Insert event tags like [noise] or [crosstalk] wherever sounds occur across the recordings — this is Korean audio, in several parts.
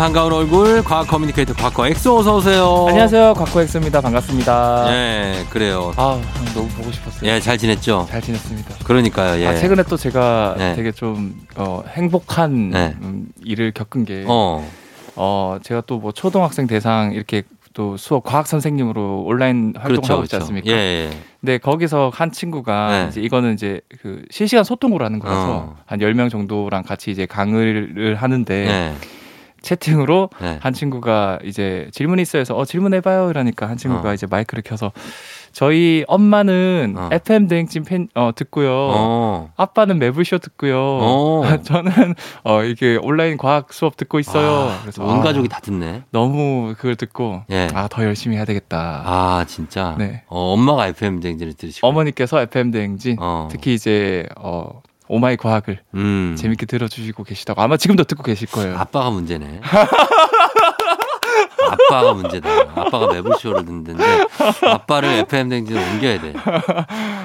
반가운 얼굴 과학 커뮤니케이터 과커 엑소 어서 오세요. 안녕하세요. 과커 엑소입니다. 반갑습니다. 예, 그래요. 아, 너무 보고 싶었어요. 예, 잘 지냈죠? 잘 지냈습니다. 그러니까요. 예. 아, 최근에 또 제가 네. 되게 좀 어, 행복한 네. 음, 일을 겪은 게 어. 어, 제가 또 뭐 초등학생 대상 이렇게 또 수업 과학 선생님으로 온라인 활동을 그렇죠, 하고 있지 그렇죠. 않습니까? 예, 예. 근데 거기서 한 친구가 네. 이제 이거는 이제 그 실시간 소통으로 하는 거라서 어. 한 10명 정도랑 같이 이제 강의를 하는데 예. 채팅으로 예. 한 친구가 이제 질문이 있어요. 해서 어 질문해봐요. 이러니까 한 친구가 어. 이제 마이크를 켜서 저희 엄마는 어. FM 대행진 팬 어, 듣고요. 어. 아빠는 매블쇼 듣고요. 어. [laughs] 저는 어 이게 온라인 과학 수업 듣고 있어요. 아, 그래서 온 아, 가족이 다 듣네. 너무 그걸 듣고 예. 아더 열심히 해야 되겠다. 아, 진짜. 네. 어, 엄마가 FM 쟁지를 들으시고. 어머니께서 FM 대행진 어. 특히 이제 어 오마이 과학을 음. 재밌게 들어주시고 계시다고 아마 지금도 듣고 계실 거예요. 아빠가 문제네. [laughs] 아빠가 문제다. 아빠가 매불쇼를 듣는데 아빠를 FM 쟁지로 옮겨야 돼.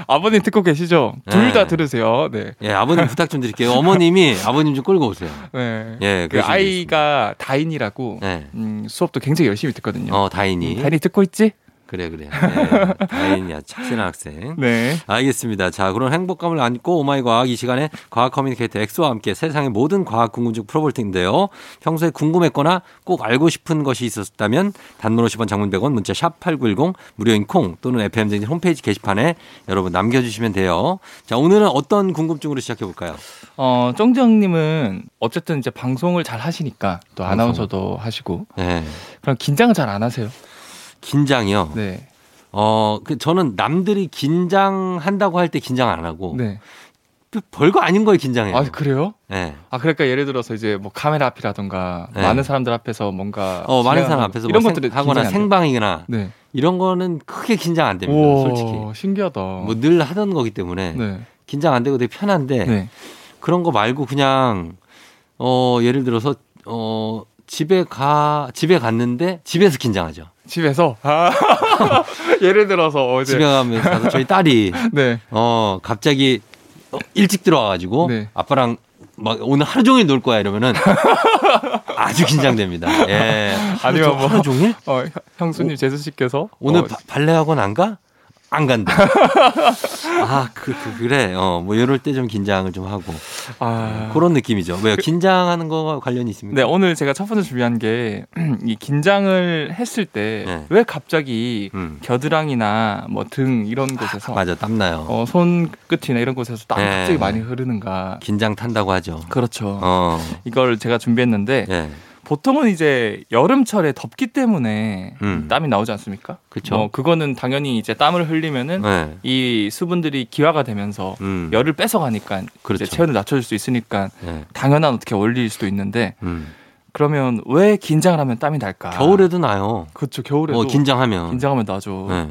아버님 듣고 계시죠? 네. 둘다 들으세요. 네. 예, 아버님 부탁 좀 드릴게요. 어머님이 아버님 좀 끌고 오세요. 네. 예, 그 아이가 다인이라고 네. 음, 수업도 굉장히 열심히 듣거든요. 어, 다인이. 음, 다인이 듣고 있지? 그래, 그래. 네. 다인이야. 착실한 학생. 네. 알겠습니다. 자, 그런 행복감을 안고 오마이 과학 이 시간에 과학 커뮤니케이터 엑소와 함께 세상의 모든 과학 궁금증 풀어볼 텐데요. 평소에 궁금했거나 꼭 알고 싶은 것이 있었다면 단문 50원 장문 100원 문자 샵 8910 무료인 콩 또는 FM쟁진 홈페이지 게시판에 여러분 남겨주시면 돼요. 자, 오늘은 어떤 궁금증으로 시작해 볼까요? 어, 쫑정님은 어쨌든 이제 방송을 잘 하시니까 또 방송. 아나운서도 하시고 네. 그럼 긴장을 잘 안 하세요? 긴장이요. 네. 어, 그 저는 남들이 긴장한다고 할 때 긴장 안 하고 네. 또 별거 아닌 거에 긴장해요. 아, 그래요? 네. 아, 그러니까 예를 들어서 이제 뭐 카메라 앞이라던가 네. 많은 사람들 앞에서 뭔가 어, 많은 사람 거, 앞에서 이런 뭐 것들을 생, 하거나? 생방이거나 네. 이런 거는 크게 긴장 안 됩니다. 오, 솔직히. 신기하다. 뭐 늘 하던 거기 때문에 네. 긴장 안 되고 되게 편한데 네. 그런 거 말고 그냥 어 예를 들어서 어 집에 가 집에 갔는데 집에서 긴장하죠. 집에서 아. [laughs] 예를 들어서 어제 집에 가면 가서 저희 딸이 [laughs] 네. 어 갑자기 어, 일찍 들어와가지고 네. 아빠랑 막 오늘 하루 종일 놀 거야 이러면은 [laughs] 아주 긴장됩니다. 예. 하루, 아니면 종- 뭐- 하루 종일 어, 형- 형수님 제수 씨께서 오늘 어, 바- 발레 학원 안 가? 안 간다. [laughs] 아, 그, 그, 그 래. 어, 뭐, 이럴 때 좀 긴장을 좀 하고. 아, 그런 느낌이죠. 왜요? 긴장하는 거와 관련이 있습니까? 네, 오늘 제가 첫 번째 준비한 게 [clears throat] 이 긴장을 했을 때왜 네. 갑자기 음. 겨드랑이나 뭐 등 이런 곳에서 맞아, 땀 나요. 어, 손끝이나 이런 곳에서 땀 네. 갑자기 많이 흐르는가? 긴장 탄다고 하죠. 그렇죠. 어, 이걸 제가 준비했는데 예. 보통은 이제 여름철에 덥기 때문에 음. 땀이 나오지 않습니까? 그쵸. 뭐 그거는 당연히 이제 땀을 흘리면은 네. 이 수분들이 기화가 되면서 음. 열을 뺏어가니까 그렇죠. 체온을 낮춰줄 수 있으니까 예. 당연한 어떻게 원리일 수도 있는데 음. 그러면 왜 긴장을 하면 땀이 날까? 겨울에도 나요. 그렇죠. 겨울에도 어, 긴장하면. 긴장하면 나죠. 예.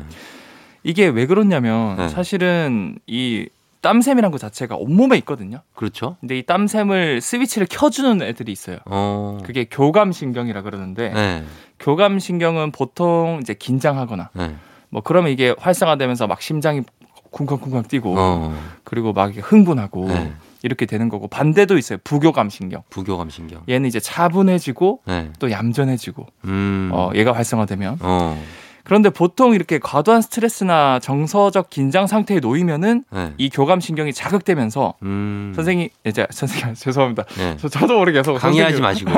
이게 왜 그러냐면 네. 사실은 이 땀샘이란 것 자체가 온몸에 있거든요. 그렇죠. 근데 이 땀샘을 스위치를 켜주는 애들이 있어요. 어. 그게 교감신경이라 그러는데 예. 교감신경은 보통 이제 긴장하거나 예. 뭐 그러면 이게 활성화되면서 막 심장이 쿵쾅쿵쾅 뛰고 어. 그리고 막 흥분하고 네. 이렇게 되는 거고 반대도 있어요. 부교감 신경. 부교감 신경. 얘는 이제 차분해지고 예. 또 얌전해지고 음. 어, 얘가 활성화되면 어. 그런데 보통 이렇게 과도한 스트레스나 정서적 긴장 상태에 놓이면은 예. 이 교감 신경이 자극되면서 음. 선생님 이제 선생님 [laughs] 죄송합니다. 예. 저 저도 모르게 계속 강의하지 마시고.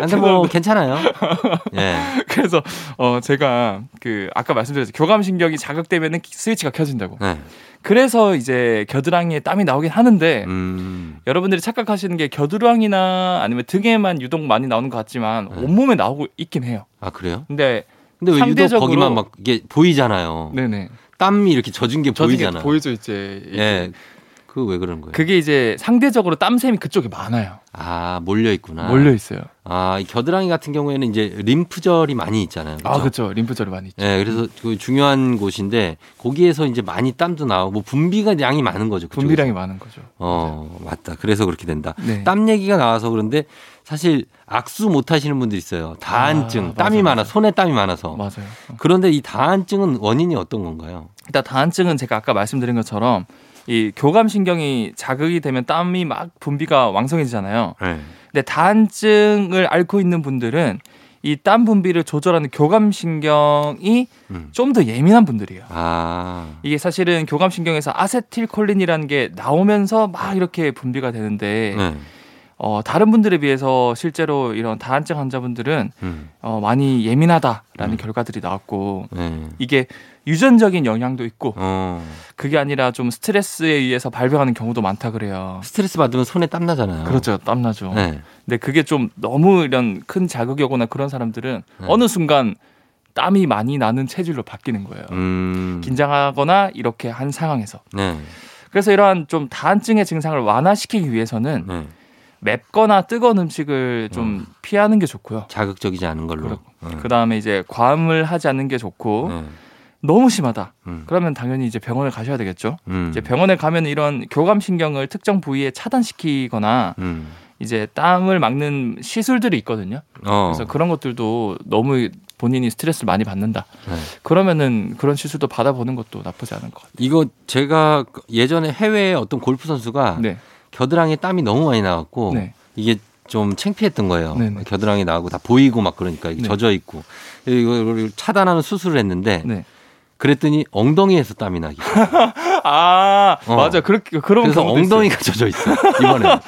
근데 뭐 괜찮아요. [laughs] 예. 그래서 어 제가 그 아까 말씀드렸죠 교감 신경이 자극되면은 스위치가 켜진다고. 예. 그래서 이제 겨드랑이에 땀이 나오긴 하는데 음. 여러분들이 착각하시는 게 겨드랑이나 아니면 등에만 유독 많이 나오는 것 같지만 네. 온몸에 나오고 있긴 해요. 아, 그래요? 근데 근데 왜 유독 거기만 막 이게 보이잖아요. 네네 땀이 이렇게 젖은 게 저게 보이잖아. 보이죠 이제 이게. 예. 그 왜 그런 거예요? 그게 이제 상대적으로 땀샘이 그쪽에 많아요. 아, 몰려 있구나. 몰려 있어요. 아, 이 겨드랑이 같은 경우에는 이제 림프절이 많이 있잖아요. 아, 그렇죠? 그렇죠. 림프절이 많이 있죠. 예, 그래서 그 중요한 곳인데 거기에서 이제 많이 땀도 나오고 뭐 분비가 양이 많은 거죠. 그쪽에서. 분비량이 많은 거죠. 어, 맞다. 그래서 그렇게 된다. 네. 땀 얘기가 나와서 그런데 사실 악수 못 하시는 분들 있어요. 다한증, 아, 땀이. 많아, 손에 땀이 많아서. 맞아요. 그런데 이 다한증은 원인이 어떤 건가요? 일단 다한증은 제가 아까 말씀드린 것처럼 이 교감 신경이 자극이 되면 땀이 막 분비가 왕성해지잖아요. 네. 근데 다한증을 앓고 있는 분들은 이 땀 분비를 조절하는 교감신경이 음. 좀더 예민한 분들이에요. 아, 이게 사실은 교감신경에서 아세틸콜린이라는 게 나오면서 막 이렇게 분비가 되는데 네. 어, 다른 분들에 비해서 실제로 이런 다한증 환자분들은 음. 어, 많이 예민하다라는 음. 결과들이 나왔고 네. 이게 유전적인 영향도 있고 어, 그게 아니라 좀 스트레스에 의해서 발병하는 경우도 많다 그래요. 스트레스 받으면 손에 땀 나잖아요. 그렇죠. 땀 나죠. 네. 근데 그게 좀 너무 이런 큰 자극이 오거나 그런 사람들은 네. 어느 순간 땀이 많이 나는 체질로 바뀌는 거예요. 음. 긴장하거나 이렇게 한 상황에서. 네. 그래서 이러한 좀 다한증의 증상을 완화시키기 위해서는 네. 맵거나 뜨거운 음식을 좀 피하는 게 좋고요. 자극적이지 않은 걸로. 그렇고. 네. 그 다음에 이제 과음을 하지 않는 게 좋고 네. 너무 심하다. 음. 그러면 당연히 이제 병원을 가셔야 되겠죠. 음. 이제 병원에 가면 이런 교감 신경을 특정 부위에 차단시키거나 음. 이제 땀을 막는 시술들이 있거든요. 어. 그래서 그런 것들도 너무 본인이 스트레스를 많이 받는다. 네. 그러면은 그런 시술도 받아보는 것도 나쁘지 않은 것 같아요. 이거 제가 예전에 해외에 어떤 골프 선수가 네. 겨드랑이에 땀이 너무 많이 나왔고 네. 이게 좀 창피했던 거예요. 네네. 겨드랑이 나고 다 보이고 막 그러니까. 젖어 있고 이걸 차단하는 수술을 했는데 네. 그랬더니 엉덩이에서 땀이 나기. [laughs] 아 어. 맞아 그렇게 그런 그래서 엉덩이가 젖어 있어 이번에.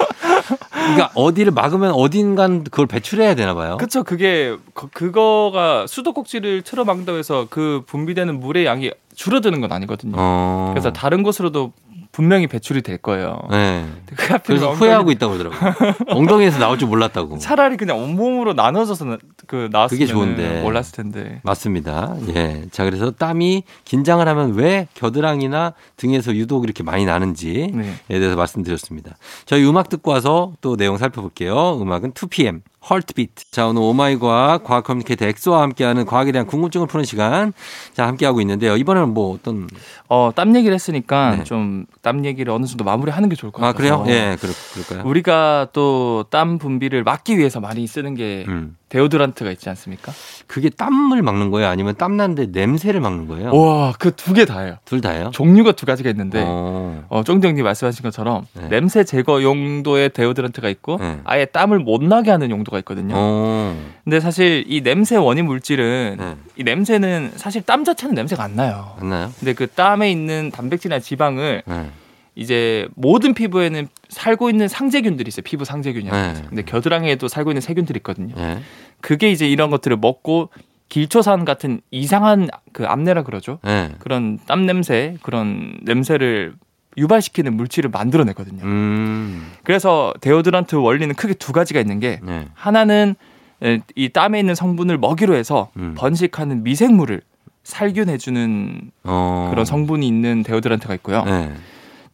그러니까 어디를 막으면 어딘간 그걸 배출해야 되나 봐요. 그쵸 그게 그, 그거가 수도꼭지를 틀어 막는다고 해서 그 분비되는 물의 양이 줄어드는 건 아니거든요. 어. 그래서 다른 곳으로도 분명히 배출이 될 거예요. 네. 그 [laughs] 그래서 엉덩이- 후회하고 있다고 그러더라고요. 엉덩이에서 나올 줄 몰랐다고. 차라리 그냥 온몸으로 나눠져서 나- 그 그게 좋은데. 몰랐을 텐데. 맞습니다. 예. 자, 그래서 땀이 긴장을 하면 왜 겨드랑이나 등에서 유독 이렇게 많이 나는지에 네. 대해서 말씀드렸습니다. 저희 음악 듣고 와서 또 내용 살펴볼게요. 음악은 2PM. Heartbeat. 자, 오늘 오마이과학 과학 커뮤니케이터 엑소와 함께하는 과학에 대한 궁금증을 푸는 시간. 자, 함께하고 있는데요. 이번에는 뭐 어떤. 어, 땀 얘기를 했으니까 네. 좀땀 얘기를 어느 정도 마무리 하는 게 좋을 것 아, 같아요. 그래요? 예, 그럴, 그럴까요? 우리가 또 땀 분비를 막기 위해서 많이 쓰는 게 음. 데오드란트가 있지 않습니까? 그게 땀을 막는 거예요? 아니면 땀 나는데 냄새를 막는 거예요? 와, 그 두 개 다예요. 둘 다예요? 종류가 두 가지가 있는데 어. 어, 쫑디 형님 말씀하신 것처럼 네. 냄새 제거 용도의 데오드란트가 있고 네. 아예 땀을 못 나게 하는 용도 가 있거든요. 어. 근데 사실 이 냄새 원인 물질은 네. 이 냄새는 사실 땀 자체는 냄새가 안 나요. 맞나요? 근데 그 땀에 있는 단백질이나 지방을 네. 이제 모든 피부에는 살고 있는 상재균들이 있어요. 피부 상재균이요. 네. 근데 겨드랑이에도 살고 있는 세균들이 있거든요. 네. 그게 이제 이런 것들을 먹고 길초산 같은 이상한 그 암내라 그러죠. 네. 그런 땀 냄새, 그런 냄새를 유발시키는 물질을 만들어내거든요. 음. 그래서 데오드란트 원리는 크게 두 가지가 있는 게 네. 하나는 에, 이 땀에 있는 성분을 먹이로 해서 음. 번식하는 미생물을 살균해주는 어. 그런 성분이 있는 데오드란트가 있고요. 네.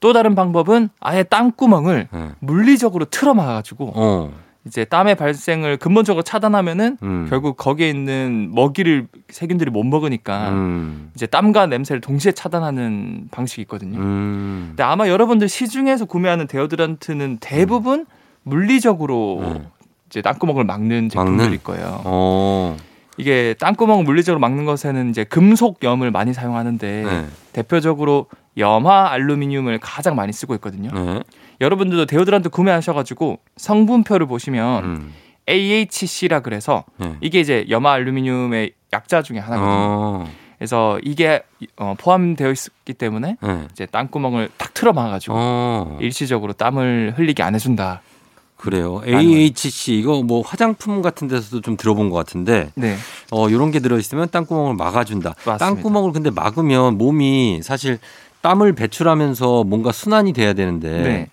또 다른 방법은 아예 땀구멍을 네. 물리적으로 틀어 막아가지고 어. 이제 땀의 발생을 근본적으로 차단하면은 음. 결국 거기에 있는 먹이를 세균들이 못 먹으니까 음. 이제 땀과 냄새를 동시에 차단하는 방식이 있거든요. 음. 근데 아마 여러분들 시중에서 구매하는 데오드란트는 대부분 물리적으로 네. 이제 땅구멍을 막는 제품들일? 거예요. 어. 이게 땅구멍을 물리적으로 막는 것에는 이제 금속 염을 많이 사용하는데 네. 대표적으로 염화 알루미늄을 가장 많이 쓰고 있거든요. 네. 여러분들도 데오드란트 구매하셔가지고 성분표를 보시면 음. AHC라 그래서 네. 이게 이제 염화 알루미늄의 약자 중에 하나거든요. 어. 그래서 이게 어, 포함되어 있기 때문에 네. 이제 땅구멍을 탁 틀어 막아가지고 어. 일시적으로 땀을 흘리게 안 해준다. 그래요. AHC 이거 뭐 화장품 같은 데서도 좀 들어본 것 같은데 네, 어 요런 게 들어 있으면 땅구멍을 막아준다. 맞습니다. 땅구멍을 근데 막으면 몸이 사실 땀을 배출하면서 뭔가 순환이 돼야 되는데 네.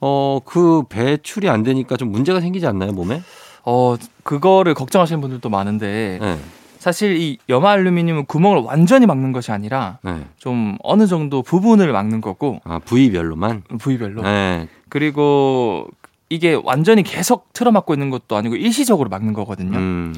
어 그 배출이 안 되니까 좀 문제가 생기지 않나요 몸에? 어 그거를 걱정하시는 분들도 많은데 네. 사실 이 염화 알루미늄은 구멍을 완전히 막는 것이 아니라 네. 좀 어느 정도 부분을 막는 거고 아 부위별로만. 부위별로 네. 그리고 이게 완전히 계속 틀어막고 있는 것도 아니고 일시적으로 막는 거거든요. 음.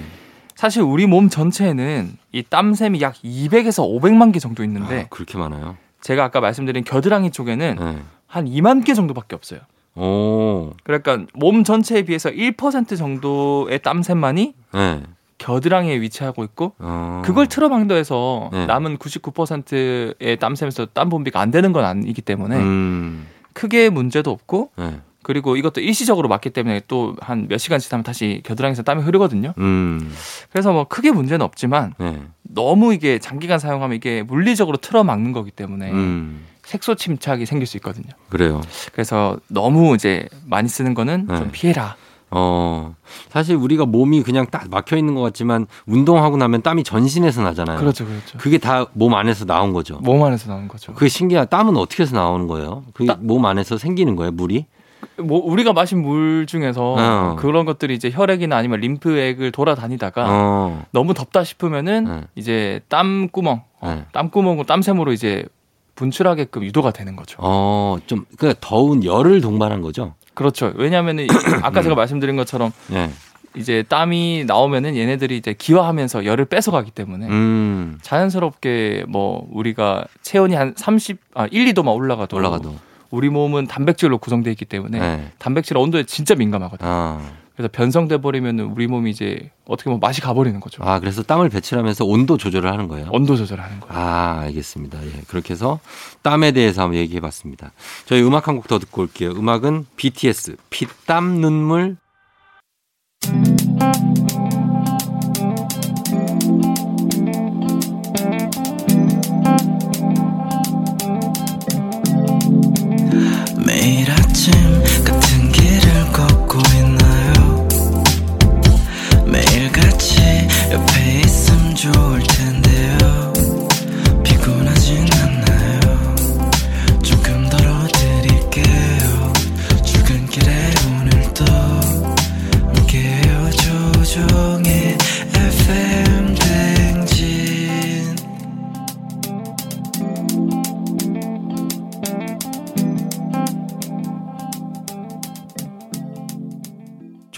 사실 우리 몸 전체에는 이 땀샘이 약 200에서 500만 개 정도 있는데 아, 그렇게 많아요. 제가 아까 말씀드린 겨드랑이 쪽에는 네. 한 2만 개 정도밖에 없어요. 오. 그러니까 몸 전체에 비해서 1% 정도의 땀샘만이 네. 겨드랑이에 위치하고 있고 어. 그걸 틀어막는다 해서 네. 남은 99%의 땀샘에서 땀 분비가 안 되는 건 아니기 때문에 음. 크게 문제도 없고 네. 그리고 이것도 일시적으로 맞기 때문에 또 한 몇 시간 지나면 다시 겨드랑이에서 땀이 흐르거든요. 음. 그래서 뭐 크게 문제는 없지만 네. 너무 이게 장기간 사용하면 이게 물리적으로 틀어막는 거기 때문에 음. 색소 침착이 생길 수 있거든요. 그래요. 그래서 너무 이제 많이 쓰는 거는 네. 좀 피해라. 어. 사실 우리가 몸이 그냥 딱 막혀 있는 것 같지만 운동하고 나면 땀이 전신에서 나잖아요. 그렇죠, 그렇죠. 그게 다 몸 안에서 나온 거죠. 몸 안에서 나오는 거죠. 그게 신기하. 땀은 어떻게 해서 나오는 거예요? 그게 따- 몸 안에서 생기는 거예요, 물이? 뭐 우리가 마신 물 중에서 어. 그런 것들이 이제 혈액이나 아니면 림프액을 돌아다니다가 어. 너무 덥다 싶으면은 네. 이제 땀 구멍, 어, 네. 땀 구멍으로 땀샘으로 이제 분출하게끔 유도가 되는 거죠. 어, 좀, 그 더운 열을 동반한 거죠? 그렇죠. 왜냐하면은 이- [coughs] 아까 제가 말씀드린 것처럼 네. 이제 땀이 나오면은 얘네들이 이제 기화하면서 열을 뺏어가기 때문에 음. 자연스럽게 뭐 우리가 체온이 한 30, 아 1, 2도만 올라가도, 올라가도. 우리 몸은 단백질로 구성되어 있기 때문에 네. 단백질 온도에 진짜 민감하거든요. 아. 그래서 변성돼 버리면 우리 몸이 이제 어떻게 보면 맛이 가버리는 거죠. 아, 그래서 땀을 배출하면서 온도 조절을 하는 거예요? 온도 조절하는 거예요. 아, 알겠습니다. 예. 그렇게 해서 땀에 대해서 한번 얘기해 봤습니다. 저희 음악 한 곡 더 듣고 올게요. 음악은 BTS, 피땀 눈물. 매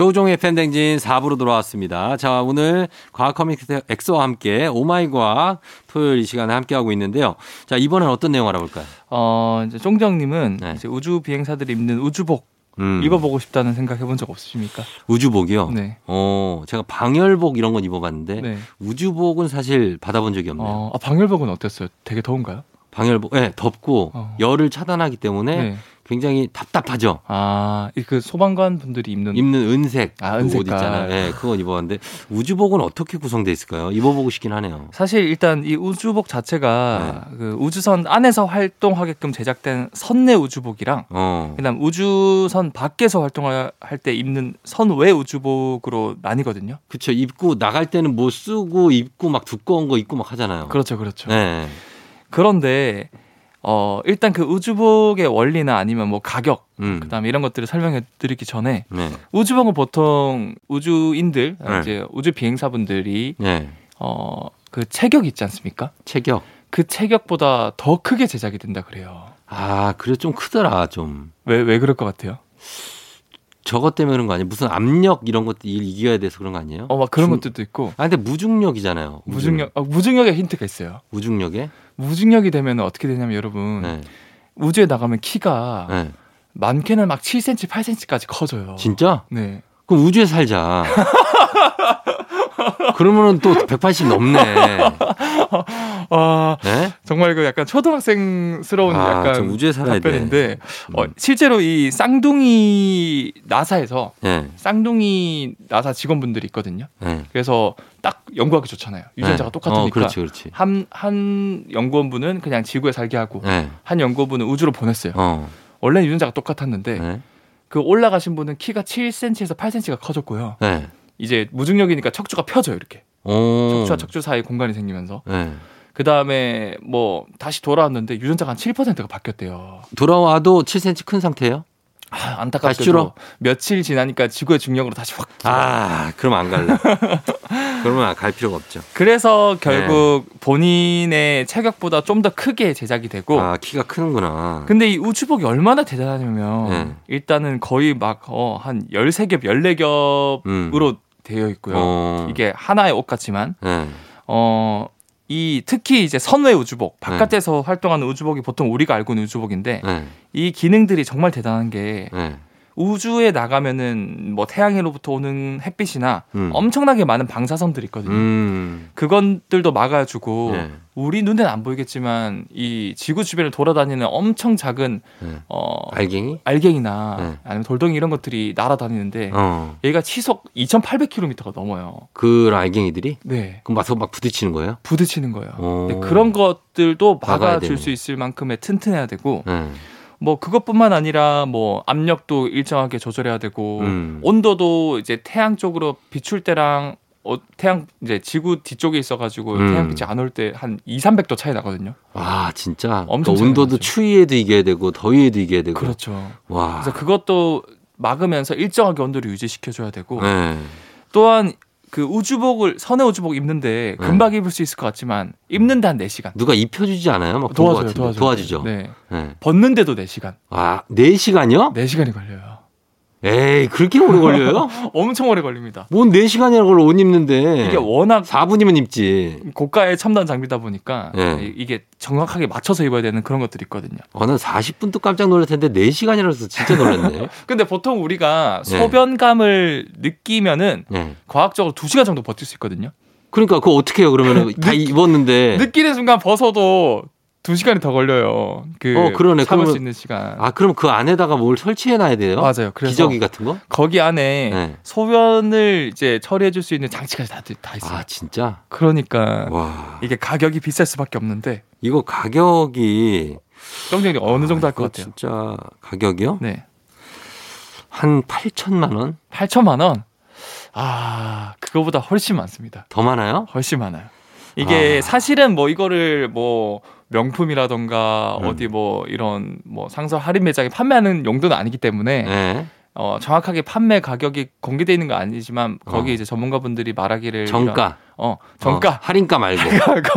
조종의 FM 대행진 4부로 돌아왔습니다. 자, 오늘 과학 커뮤니케이터 엑소와 함께 오마이 과학 토요일 이 시간에 함께하고 있는데요. 자, 이번엔 어떤 내용 알아볼까요? 어, 이제 쫑정님은 네. 이제 우주 비행사들이 입는 우주복 음, 입어보고 싶다는 생각 해본 적 없으십니까? 우주복이요? 네. 어, 제가 방열복 이런 건 입어봤는데 네. 우주복은 사실 받아본 적이 없네요. 어, 아, 방열복은 어땠어요? 되게 더운가요? 방열복, 예, 덥고 어. 열을 차단하기 때문에 네. 굉장히 답답하죠. 아, 이그 소방관 분들이 입는 입는 은색 아, 그옷 은색깔. 있잖아요. 예, 그건 입어봤는데 우주복은 어떻게 구성돼 있을까요? 입어보고 싶긴 하네요. 사실 일단 이 우주복 자체가 네. 그 우주선 안에서 활동하게끔 제작된 선내 우주복이랑 어, 그다음 우주선 밖에서 활동할 때 입는 선외 우주복으로 나뉘거든요. 그쵸. 입고 나갈 때는 뭐 쓰고 입고 막 두꺼운 거 입고 막 하잖아요. 그렇죠, 그렇죠. 네. 그런데 어 일단 그 우주복의 원리나 아니면 뭐 가격 음. 그다음에 이런 것들을 설명해 드리기 전에 네. 우주복은 보통 우주인들 네. 이제 우주 비행사분들이 네. 어 그 체격 있지 않습니까? 체격. 그 체격보다 더 크게 제작이 된다 그래요. 아, 그래 좀 크더라, 좀. 왜 왜 그럴 것 같아요? 저것 때문에 그런 거 아니에요? 무슨 압력 이런 것도 일 이겨야 돼서 그런 거 아니에요? 어 막 그런 중- 것들도 있고 아, 근데 무중력이잖아요. 무중력 어, 무중력에 힌트가 있어요. 무중력에? 무중력이 되면 어떻게 되냐면 여러분 네. 우주에 나가면 키가 네. 많게는 막 7cm, 8cm까지 커져요. 진짜? 네. 그럼 우주에 살자. [laughs] 그러면은 또 180 넘네. 아 네? 정말 그 약간 초등학생스러운 아, 약간 좀 우주에 살아야 돼. 답변인데 어, 음. 실제로 이 쌍둥이 나사에서 네. 쌍둥이 나사 직원분들이 있거든요. 네. 그래서 딱 연구하기 좋잖아요. 유전자가 네. 똑같으니까. 어, 그렇지, 그렇지. 한, 한 연구원분은 그냥 지구에 살게 하고 네. 한 연구원분은 우주로 보냈어요. 어. 원래는 유전자가 똑같았는데 네. 그 올라가신 분은 키가 7cm에서 8cm가 커졌고요. 네. 이제 무중력이니까 척추가 펴져요 이렇게. 오. 척추와 척추 사이 공간이 생기면서 네. 그 다음에 뭐 다시 돌아왔는데 유전자가 한 7%가 바뀌었대요. 돌아와도 7cm 큰 상태예요? 아, 안타깝게도? 며칠 지나니까 지구의 중력으로 다시 확. 아, 그럼 안 갈래. [laughs] 그러면 갈 필요가 없죠. 그래서 결국 본인의 체격보다 좀 더 크게 제작이 되고 아, 키가 크는구나. 근데 이 우주복이 얼마나 대단하냐면 네. 일단은 거의 막 어, 한 13겹, 14겹으로 음. 되어 있고요. 어. 이게 하나의 옷 같지만 네. 어, 이 특히 이제 선외 우주복, 바깥에서 활동하는 우주복이 보통 우리가 알고 있는 우주복인데 네. 이 기능들이 정말 대단한 게 네. 우주에 나가면은 뭐 태양으로부터 오는 햇빛이나 음. 엄청나게 많은 방사선들이 있거든요. 음. 그것들도 막아주고 네. 우리 눈에는 안 보이겠지만 이 지구 주변을 돌아다니는 엄청 작은 네. 어, 알갱이? 알갱이나 네. 아니면 돌덩이 이런 것들이 날아다니는데 어. 얘가 시속 2,800km가 넘어요. 그 알갱이들이 네. 그럼 와서 막 부딪히는 거예요? 부딪히는 거예요. 그런 것들도 막아줄. 수 있을 만큼의 튼튼해야 되고 네. 뭐 그것뿐만 아니라 뭐 압력도 일정하게 조절해야 되고 음. 온도도 이제 태양 쪽으로 비출 때랑 어, 태양 이제 지구 뒤쪽에 있어가지고 음. 태양빛이 안 올 때 한 2, 300도 차이 나거든요. 아, 진짜. 엄청 그 온도도 차이나죠. 추위에도 이겨야 되고 더위에도 이겨야 되고. 그렇죠. 와. 그래서 그것도 막으면서 일정하게 온도를 유지시켜줘야 되고 네. 또한 그 우주복을 선의 우주복 입는데 네. 금방 입을 수 있을 것 같지만 입는데 한 4시간. 누가 입혀 주지 않아요? 막본것 도와줘요. 도와줘요. 도와주죠. 네. 네. 벗는데도 4시간. 아, 4시간이요? 4시간이 걸려요. 에이, 그렇게 오래 걸려요? [laughs] 엄청 오래 걸립니다. 뭔 4시간이라는 걸옷 입는데. 이게 워낙 4분이면 입지. 고가의 첨단 장비다 보니까 네. 이- 이게 정확하게 맞춰서 입어야 되는 그런 것들이 있거든요. 어, 난 40분도 깜짝 놀랄 텐데 4시간이라서 진짜 놀랐네. [laughs] 근데 보통 우리가 네. 소변감을 느끼면은 네. 과학적으로 2시간 정도 버틸 수 있거든요. 그러니까 그거 어떻게 해요, 그러면? 다 [laughs] 느- 입었는데. 느끼는 순간 벗어도 2시간이 더 걸려요. 그 어, 그러네. 참을 그러면- 수 있는 시간. 아, 그럼 그 안에다가 뭘 설치해 놔야 돼요? 맞아요. 그래서 기저귀 같은 거? 거기 안에 네. 소변을 이제 처리해 줄 수 있는 장치까지 다, 다 있어요. 아, 진짜? 그러니까 와. 이게 가격이 비쌀 수밖에 없는데 이거 가격이. 정정이 어느 정도 할 이거 것 같아요? 진짜 가격이요? 네. 한 8천만 원? 8천만 원. 아, 그거보다 훨씬 많습니다. 더 많아요? 훨씬 많아요. 이게 아. 사실은 뭐 이거를 뭐 명품이라던가 음. 어디 뭐 이런 뭐 상설 할인 매장에 판매하는 용도는 아니기 때문에 네. 어 정확하게 판매 가격이 공개되어 있는 건 아니지만 거기 어. 이제 전문가분들이 말하기를 정가. 이런- 어 정가 어, [laughs] 할인가 말고.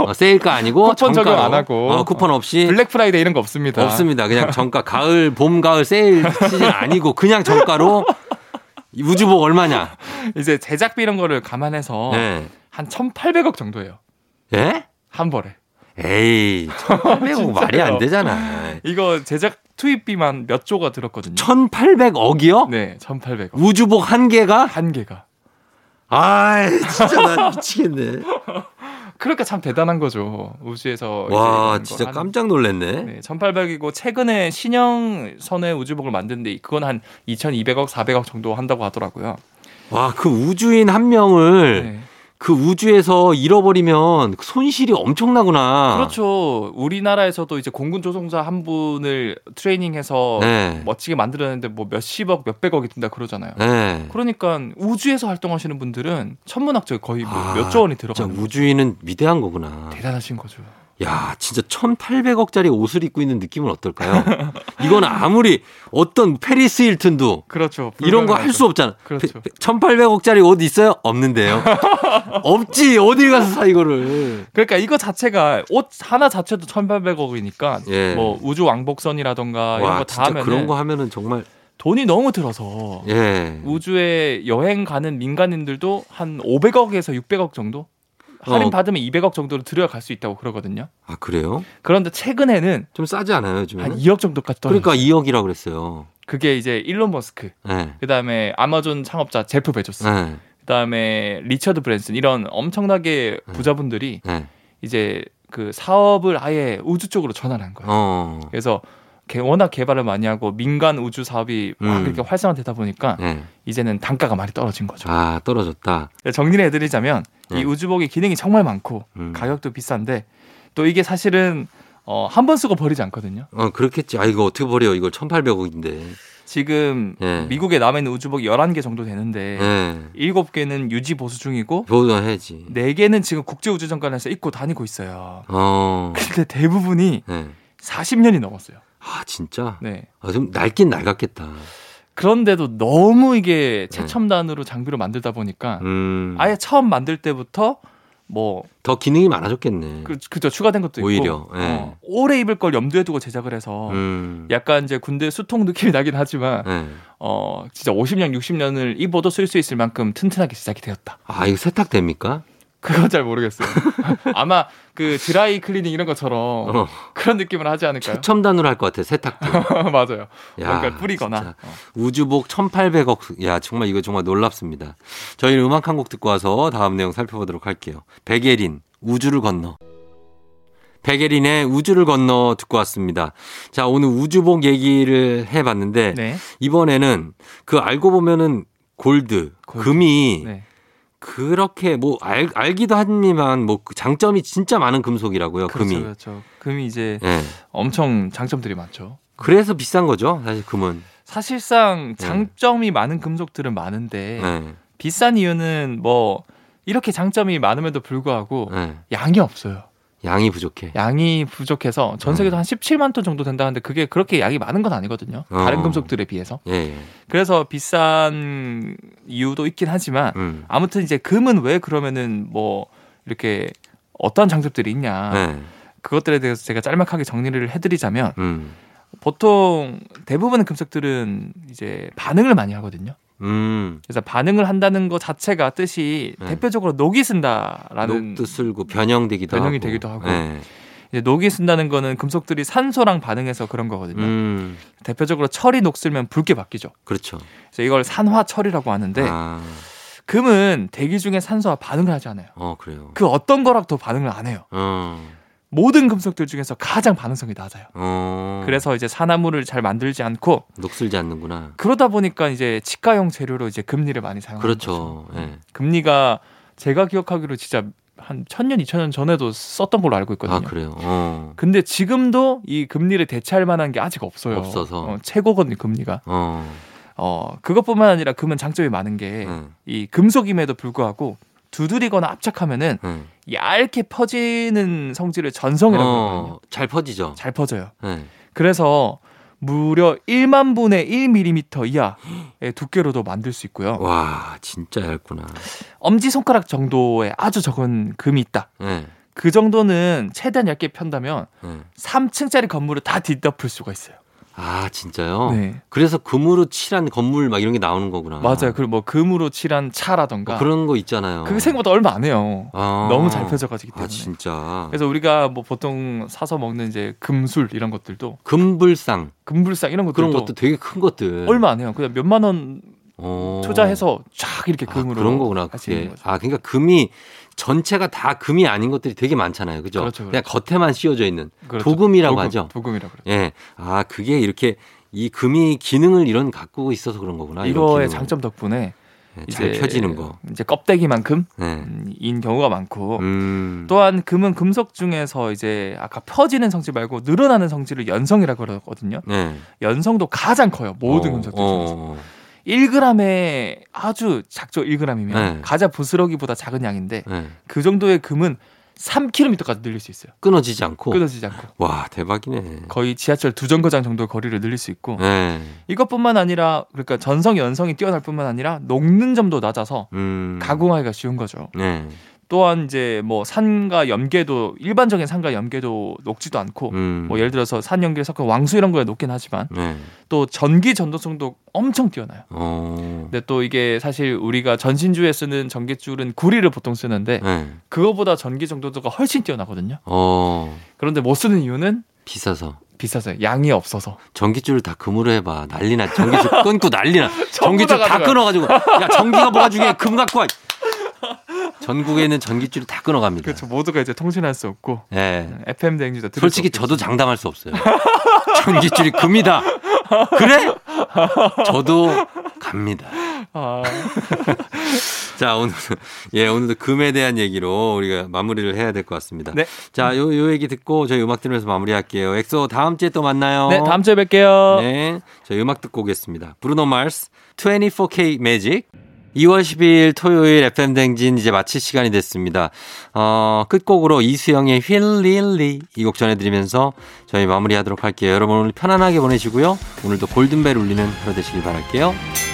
어, 세일가 아니고 [laughs] 쿠폰 적용 정가로. 안 하고. 어, 쿠폰 없이 Black Friday 이런 거 없습니다. 없습니다. 그냥 정가 가을 봄 가을 세일 시즌 아니고 그냥 정가로 이 우주복 얼마냐? [laughs] 이제 제작비 이런 거를 감안해서 네. 한 1,800억 정도예요. 예? 한 벌에. 에이, 1,800억 [laughs] 말이 안? 되잖아. 이거 제작 투입비만 몇 조가 들었거든요. 1,800억이요? 네, 1,800억. 우주복 한 개가? 한 개가. 아이, 진짜 나 미치겠네. [laughs] 그러니까 참 대단한 거죠. 우주에서 와, 진짜 깜짝 놀랐네. 네, 1,800이고 최근에 신형 선의 우주복을 만드는데 그건 한 2,200억, 400억 정도 한다고 하더라고요. 와, 그 우주인 한 명을 네. 그 우주에서 잃어버리면 손실이 엄청나구나. 그렇죠. 우리나라에서도 이제 공군 조종사 한 분을 트레이닝해서 네. 멋지게 만들었는데 뭐 몇십억, 몇백억이 든다 그러잖아요. 네. 그러니까 우주에서 활동하시는 분들은 천문학적 거의 뭐 아, 몇조 원이 들어가는. 우주인은 위대한 거구나. 대단하신 거죠. 야, 진짜 1,800억짜리 옷을 입고 있는 느낌은 어떨까요? 이건 아무리 어떤 페리스 힐튼도 그렇죠. 이런 거 할 수 없잖아. 그렇죠. 1,800억짜리 옷 있어요? 없는데요. [laughs] 없지. 어딜 가서 사 이거를. 그러니까 이거 자체가 옷 하나 자체도 1,800억이니까 예. 뭐 우주 왕복선이라던가 이런 와, 거다 하면 그런 거 하면은 정말 돈이 너무 들어서 예. 우주에 여행 가는 민간인들도 한 500억에서 600억 정도 할인 어. 받으면 200억 정도로 들여갈 수 있다고 그러거든요. 아, 그래요? 그런데 최근에는 좀 싸지 않아요, 요즘에? 한 2억 정도까지 떨어졌어요. 그러니까 2억이라고 그랬어요. 그게 이제 일론 머스크, 예. 그다음에 아마존 창업자 제프 베조스, 예. 그다음에 리처드 브랜슨 이런 엄청나게 네. 부자분들이 예. 이제 그 사업을 아예 우주 쪽으로 전환한 거예요. 어. 그래서 개- 워낙 개발을 많이 하고 민간 우주 사업이 막 음. 그렇게 활성화되다 보니까 예. 이제는 단가가 많이 떨어진 거죠. 아, 떨어졌다. 정리를 해드리자면 네. 이 우주복이 기능이 정말 많고 음. 가격도 비싼데 또 이게 사실은 어, 한 번 쓰고 버리지 않거든요. 어, 그렇겠지. 아, 이거 어떻게 버려? 이걸 1,800억인데. 지금 예. 미국에 남아 있는 우주복이 11개 정도 되는데 예. 일곱 개는 유지 보수 중이고 보존해야지. 네개는 지금 국제 우주정관에서 입고 다니고 있어요. 어. 근데 대부분이 예. 40년이 넘었어요. 아, 진짜? 네. 아, 좀 낡긴 낡았겠다. 그런데도 너무 이게 최첨단으로 장비로 만들다 보니까 네. 음. 아예 처음 만들 때부터 뭐 더 기능이 많아졌겠네. 그, 그죠 추가된 것도 있고 오히려, 예. 어, 오래 입을 걸 염두에 두고 제작을 해서 음. 약간 이제 군대 수통 느낌이 나긴 하지만 네. 어 진짜 50년 60년을 입어도 쓸 수 있을 만큼 튼튼하게 제작이 되었다. 아, 이거 세탁됩니까? 그건 잘 모르겠어요. [laughs] 아마 그 드라이 클리닝 이런 것처럼 어. 그런 느낌을 하지 않을까요? 최첨단으로 할 것 같아, 세탁도. [laughs] 맞아요. 야, 뭔가 뿌리거나. 어. 우주복 1800억. 야, 정말 이거 정말 놀랍습니다. 저희는 음악 한 곡 듣고 와서 다음 내용 살펴보도록 할게요. 백예린, 우주를 건너. 백예린의 우주를 건너 듣고 왔습니다. 자, 오늘 우주복 얘기를 해봤는데, 네. 이번에는 그 알고 보면은 골드, 골드. 금이 네. 그렇게 뭐 알, 알기도 하지만 뭐그 장점이 진짜 많은 금속이라고요, 그렇죠, 금이. 그렇죠. 금이 이제 예. 엄청 장점들이 많죠. 그래서 비싼 거죠, 사실 금은. 사실상 장점이 많은 금속들은 많은데 예. 비싼 이유는 뭐 이렇게 장점이 많음에도 불구하고 예. 양이 없어요. 양이 부족해. 양이 부족해서 전 세계도 한 17만 톤 정도 된다는데 그게 그렇게 양이 많은 건 아니거든요. 다른 어. 금속들에 비해서. 예, 예. 그래서 비싼 이유도 있긴 하지만 음. 아무튼 이제 금은 왜 그러면은 뭐 이렇게 어떠한 장점들이 있냐 예. 그것들에 대해서 제가 짤막하게 정리를 해드리자면 음. 보통 대부분의 금속들은 이제 반응을 많이 하거든요. 음. 그래서 반응을 한다는 것 자체가 뜻이 네. 대표적으로 녹이 쓴다라는 녹도 쓸고 변형되기도 변형이 하고. 되기도 하고. 예. 이제 녹이 쓴다는 거는 금속들이 산소랑 반응해서 그런 거거든요. 음. 대표적으로 철이 녹슬면 붉게 바뀌죠. 그렇죠. 그래서 이걸 산화철이라고 하는데 아. 금은 대기 중에 산소와 반응을 하지 않아요. 어, 그래요. 그 어떤 거랑도 반응을 안 해요. 어. 모든 금속들 중에서 가장 반응성이 낮아요. 어. 그래서 이제 산화물을 잘 만들지 않고 녹슬지 않는구나. 그러다 보니까 이제 치과용 재료로 이제 금리를 많이 사용하는 그렇죠. 거죠. 예. 금리가 제가 기억하기로 진짜 한 천년, 이천 년 전에도 썼던 걸로 알고 있거든요. 아, 그래요. 어. 근데 지금도 이 금리를 대체할 만한 게 아직 없어요. 없어서. 어, 최고거든요, 금리가. 어. 어, 그것뿐만 아니라 금은 장점이 많은 게이 예. 금속임에도 불구하고 두드리거나 압착하면은 예. 얇게 퍼지는 성질을 전성이라고 하거든요. 어, 잘 퍼지죠. 잘 퍼져요. 예. 그래서 무려 1만 분의 1mm 이하의 두께로도 만들 수 있고요. 와, 진짜 얇구나. 엄지 손가락 정도의 아주 적은 금이 있다. 예. 그 정도는 최대한 얇게 편다면 예. 3층짜리 건물을 다 뒤덮을 수가 있어요. 아, 진짜요? 네. 그래서 금으로 칠한 건물 막 이런 게 나오는 거구나. 맞아요. 그리고 뭐 금으로 칠한 차라던가 뭐 그런 거 있잖아요. 그게 생각보다 얼마 안 해요. 아. 너무 잘 펴져가지기 아, 때문에. 진짜. 그래서 우리가 뭐 보통 사서 먹는 이제 금술 이런 것들도 금불상 금불상 이런 것들도 그런 것도 되게 큰 것들. 얼마 안 해요. 그냥 몇만 원 어. 투자해서 쫙 이렇게 아, 금으로 그런 거구나. 그게. 아, 그러니까 금이 전체가 다 금이 아닌 것들이 되게 많잖아요. 그죠? 그렇죠, 그냥 겉에만 씌워져 있는 그렇죠. 도금이라고 도금, 하죠. 도금이라고 그래요. 예. 아, 그게 이렇게 이 금이 기능을 이런 갖고 있어서 그런 거구나. 이거의. 장점 덕분에 예, 잘 이제 펴지는 거. 이제 껍데기만큼 예. 인 경우가 많고 음. 또한 금은 금속 중에서 이제 아까 펴지는 성질 말고 늘어나는 성질을 연성이라고 그러거든요. 네. 연성도 가장 커요. 모든 어, 금속들 중에서. 어. 1g에 아주 작죠. 1g이면 네. 가자 부스러기보다 작은 양인데 네. 그 정도의 금은 3km까지 늘릴 수 있어요. 끊어지지 않고. 끊어지지 않고 와, 대박이네. 거의 지하철 두 정거장 정도 거리를 늘릴 수 있고 네. 이것뿐만 아니라 그러니까 전성 연성이 뛰어날 뿐만 아니라 녹는 점도 낮아서 음. 가공하기가 쉬운 거죠. 네. 또한 이제 뭐 산과 염계도 일반적인 산과 염계도 녹지도 않고 음. 뭐 예를 들어서 산 염계 섞은 왕수 이런 거에 녹긴 하지만 네. 또 전기 전도성도 엄청 뛰어나요. 어. 근데 또 이게 사실 우리가 전신주에 쓰는 전기줄은 구리를 보통 쓰는데 네. 그거보다 전기 정도도가 훨씬 뛰어나거든요. 어. 그런데 못 쓰는 이유는 비싸서. 비싸서 양이 없어서. 전기줄을 다 금으로 해봐. 난리나. 전기줄 끊고 난리나. [laughs] 전기줄 다. 끊어가지고. 야, 전기가 뭐가 중요해. 금 갖고 와. 전국에 있는 전기줄을 다 끊어갑니다. 그렇죠. 모두가 이제 통신할 수 없고 예. FM 대행지도 솔직히 수 저도. 장담할 수 없어요. [laughs] 전기줄이 금이다. 그래? 저도 갑니다. 아, [laughs] 자, 오늘, 예, 오늘도 금에 대한 얘기로 우리가 마무리를 해야 될 것 같습니다. 네. 자, 요, 요 얘기 듣고 저희 음악 들으면서 마무리할게요. 엑소 다음 주에 또 만나요. 네, 다음 주에 뵐게요. 네. 저희 음악 듣고 오겠습니다. 브루노 마스, 24K 매직. 2월 10일 토요일 FM 대행진 이제 마칠 시간이 됐습니다. 어, 끝곡으로 이수영의 휠릴리 이 곡 전해드리면서 저희 마무리하도록 할게요. 여러분 오늘 편안하게 보내시고요. 오늘도 골든벨 울리는 하루 되시길 바랄게요.